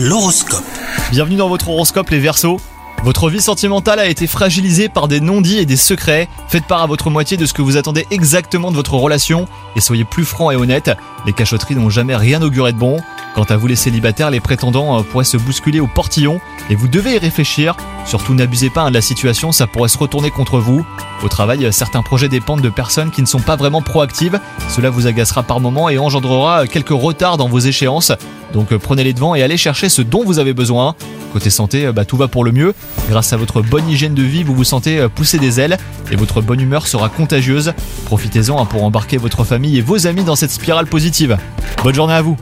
L'horoscope. Bienvenue dans votre horoscope les Verseaux. Votre vie sentimentale a été fragilisée par des non-dits et des secrets. Faites part à votre moitié de ce que vous attendez exactement de votre relation et soyez plus franc et honnête. Les cachotteries n'ont jamais rien auguré de bon. Quant à vous les célibataires, les prétendants euh, pourraient se bousculer au portillon et vous devez y réfléchir. Surtout n'abusez pas hein, de la situation, ça pourrait se retourner contre vous. Au travail, euh, certains projets dépendent de personnes qui ne sont pas vraiment proactives. Cela vous agacera par moments et engendrera euh, quelques retards dans vos échéances. Donc prenez les devants et allez chercher ce dont vous avez besoin. Côté santé, bah, tout va pour le mieux. Grâce à votre bonne hygiène de vie, vous vous sentez pousser des ailes et votre bonne humeur sera contagieuse. Profitez-en hein, pour embarquer votre famille et vos amis dans cette spirale positive. Bonne journée à vous